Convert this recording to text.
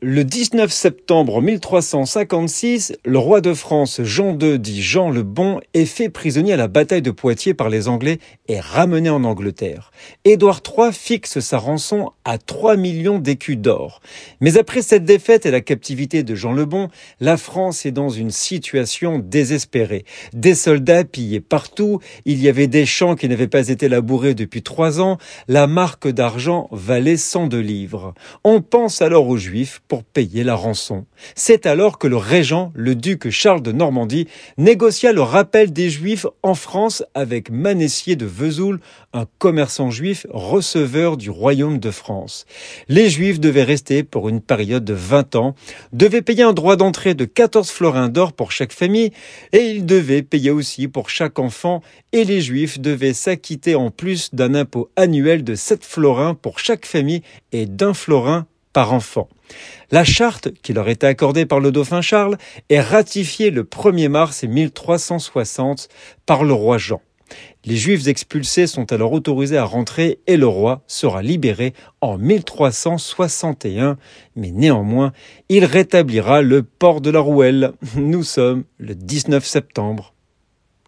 Le 19 septembre 1356, le roi de France Jean II, dit Jean le Bon, est fait prisonnier à la bataille de Poitiers par les Anglais et ramené en Angleterre. Édouard III fixe sa rançon à 3 millions d'écus d'or. Mais après cette défaite et la captivité de Jean le Bon, la France est dans une situation désespérée. Des soldats pillés partout, il y avait des champs qui n'avaient pas été labourés depuis trois ans, la marque d'argent valait 102 livres. On pense alors aux Juifs pour payer la rançon. C'est alors que le régent, le duc Charles de Normandie, négocia le rappel des Juifs en France avec Manessier de Vesoul, un commerçant juif receveur du royaume de France. Les Juifs devaient rester pour une période de 20 ans, devaient payer un droit d'entrée de 14 florins d'or pour chaque famille, et ils devaient payer aussi pour chaque enfant, et les Juifs devaient s'acquitter en plus d'un impôt annuel de 7 florins pour chaque famille et d'un florin par enfant. La charte qui leur était accordée par le dauphin Charles est ratifiée le 1er mars 1360 par le roi Jean. Les Juifs expulsés sont alors autorisés à rentrer et le roi sera libéré en 1361, mais néanmoins, il rétablira le port de la Rouelle. Nous sommes le 19 septembre